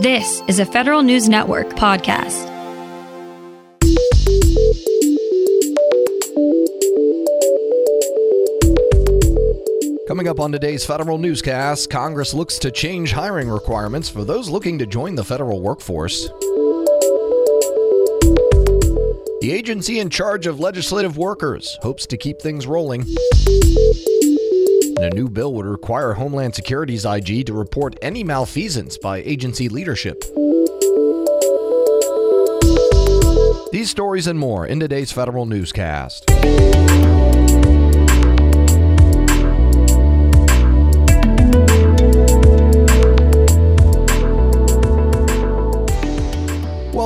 This is a Federal News Network podcast. Coming up on today's federal newscast, Congress looks to change hiring requirements for those looking to join the federal workforce. The agency in charge of legislative workers hopes to keep things rolling. And a new bill would require Homeland Security's IG to report any malfeasance by agency leadership. These stories and more in today's federal newscast.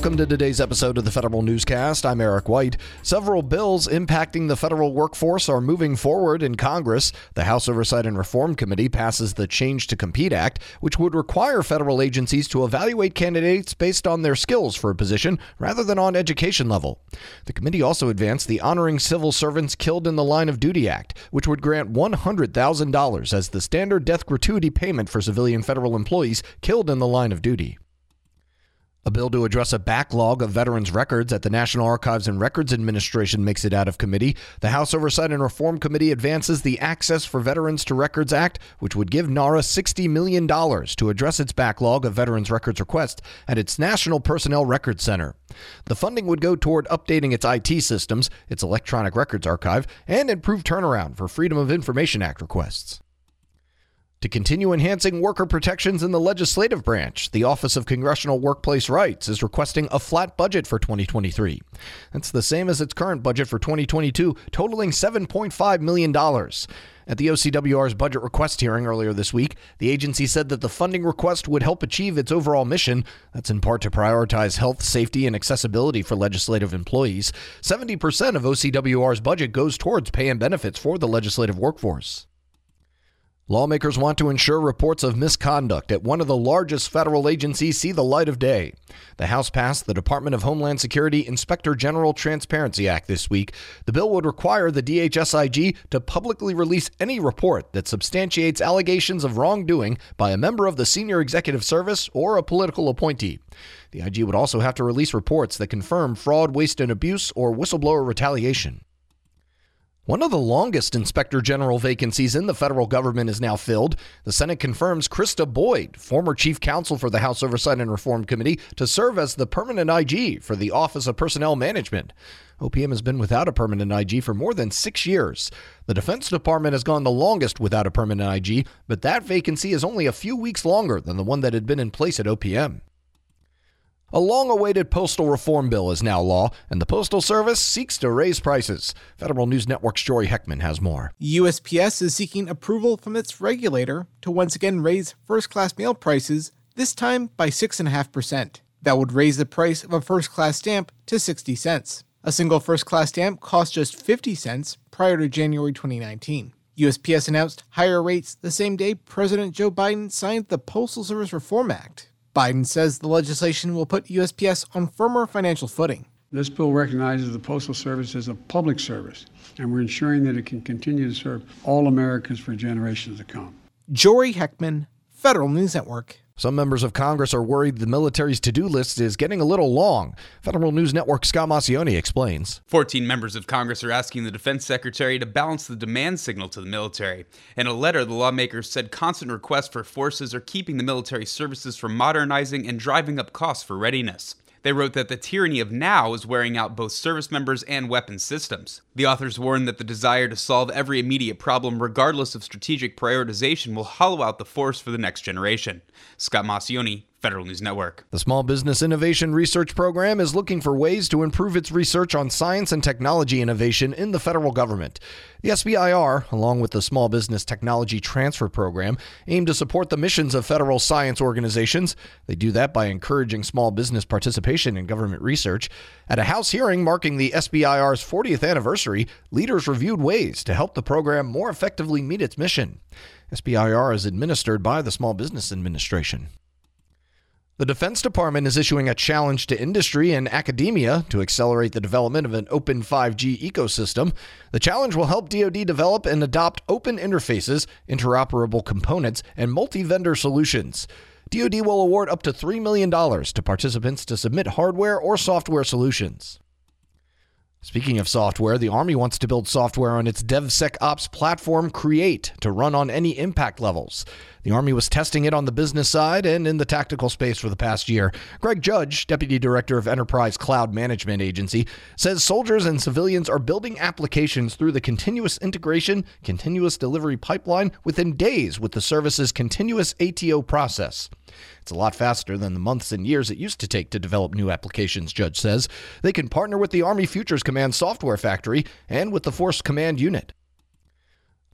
Welcome to today's episode of the Federal Newscast. I'm Eric White. Several bills impacting the federal workforce are moving forward in Congress. The House Oversight and Reform Committee passes the Chance to Compete Act, which would require federal agencies to evaluate candidates based on their skills for a position rather than on education level. The committee also advanced the Honoring Civil Servants Killed in the Line of Duty Act, which would grant $100,000 as the standard death gratuity payment for civilian federal employees killed in the line of duty. A bill to address a backlog of veterans' records at the National Archives and Records Administration makes it out of committee. The House Oversight and Reform Committee advances the Access for Veterans to Records Act, which would give NARA $60 million to address its backlog of veterans' records requests at its National Personnel Records Center. The funding would go toward updating its IT systems, its electronic records archive, and improve turnaround for Freedom of Information Act requests. To continue enhancing worker protections in the legislative branch, the Office of Congressional Workplace Rights is requesting a flat budget for 2023. That's the same as its current budget for 2022, totaling $7.5 million. At the OCWR's budget request hearing earlier this week, the agency said that the funding request would help achieve its overall mission. That's in part to prioritize health, safety, and accessibility for legislative employees. 70% of OCWR's budget goes towards pay and benefits for the legislative workforce. Lawmakers want to ensure reports of misconduct at one of the largest federal agencies see the light of day. The House passed the Department of Homeland Security Inspector General Transparency Act this week. The bill would require the DHSIG to publicly release any report that substantiates allegations of wrongdoing by a member of the senior executive service or a political appointee. The IG would also have to release reports that confirm fraud, waste, and abuse or whistleblower retaliation. One of the longest inspector general vacancies in the federal government is now filled. The Senate confirms Krista Boyd, former chief counsel for the House Oversight and Reform Committee, to serve as the permanent IG for the Office of Personnel Management. OPM has been without a permanent IG for more than six years. The Defense Department has gone the longest without a permanent IG, but that vacancy is only a few weeks longer than the one that had been in place at OPM. A long awaited postal reform bill is now law, and the Postal Service seeks to raise prices. Federal News Network's Jory Heckman has more. USPS is seeking approval from its regulator to once again raise first class mail prices, this time by 6.5%. That would raise the price of a first class stamp to 60 cents. A single first class stamp cost just 50 cents prior to January 2019. USPS announced higher rates the same day President Joe Biden signed the Postal Service Reform Act. Biden says the legislation will put USPS on firmer financial footing. This bill recognizes the Postal Service as a public service, and we're ensuring that it can continue to serve all Americans for generations to come. Jory Heckman, Federal News Network. Some members of Congress are worried the military's to do list is getting a little long. Federal News Network Scott Maucione explains. 14 members of Congress are asking the Defense Secretary to balance the demand signal to the military. In a letter, the lawmakers said constant requests for forces are keeping the military services from modernizing and driving up costs for readiness. They wrote that the tyranny of now is wearing out both service members and weapon systems. The authors warned that the desire to solve every immediate problem, regardless of strategic prioritization, will hollow out the force for the next generation. Scott Maucione, Federal News Network. The Small Business Innovation Research Program is looking for ways to improve its research on science and technology innovation in the federal government. The SBIR, along with the Small Business Technology Transfer Program, aim to support the missions of federal science organizations. They do that by encouraging small business participation in government research. At a House hearing marking the SBIR's 40th anniversary, leaders reviewed ways to help the program more effectively meet its mission. SBIR is administered by the Small Business Administration. The Defense Department is issuing a challenge to industry and academia to accelerate the development of an open 5G ecosystem. The challenge will help DoD develop and adopt open interfaces, interoperable components, and multi vendor solutions. DoD will award up to $3 million to participants to submit hardware or software solutions. Speaking of software, the Army wants to build software on its DevSecOps platform Create to run on any impact levels. The Army was testing it on the business side and in the tactical space for the past year. Greg Judge, Deputy Director of Enterprise Cloud Management Agency, says soldiers and civilians are building applications through the continuous integration, continuous delivery pipeline within days with the service's continuous ATO process. It's a lot faster than the months and years it used to take to develop new applications, Judge says. They can partner with the Army Futures Command software factory and with the Force Command unit.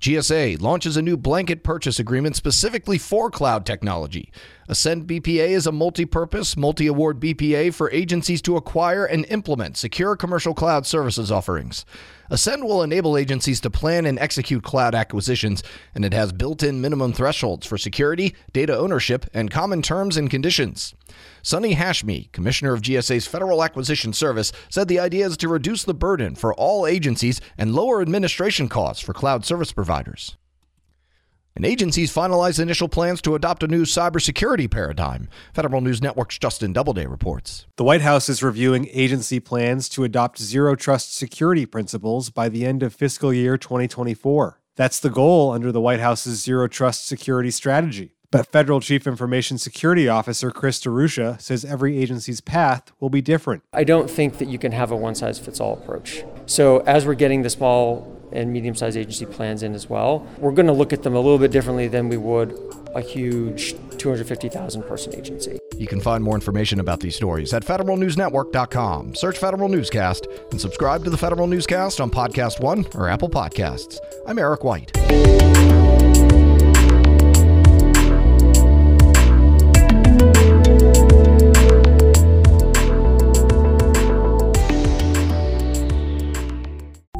GSA launches a new blanket purchase agreement specifically for cloud technology. Ascend BPA is a multi purpose, multi award BPA for agencies to acquire and implement secure commercial cloud services offerings. Ascend will enable agencies to plan and execute cloud acquisitions, and it has built in minimum thresholds for security, data ownership, and common terms and conditions. Sonny Hashmi, Commissioner of GSA's Federal Acquisition Service, said the idea is to reduce the burden for all agencies and lower administration costs for cloud service providers. And agencies finalized initial plans to adopt a new cybersecurity paradigm. Federal News Network's Justin Doubleday reports. The White House is reviewing agency plans to adopt zero trust security principles by the end of fiscal year 2024. That's the goal under the White House's zero trust security strategy. But Federal Chief Information Security Officer Chris DeRusha says every agency's path will be different. I don't think that you can have a one size fits all approach. So, as we're getting the small and medium sized agency plans in as well, we're going to look at them a little bit differently than we would a huge 250,000 person agency. You can find more information about these stories at federalnewsnetwork.com. Search Federal Newscast and subscribe to the Federal Newscast on Podcast One or Apple Podcasts. I'm Eric White.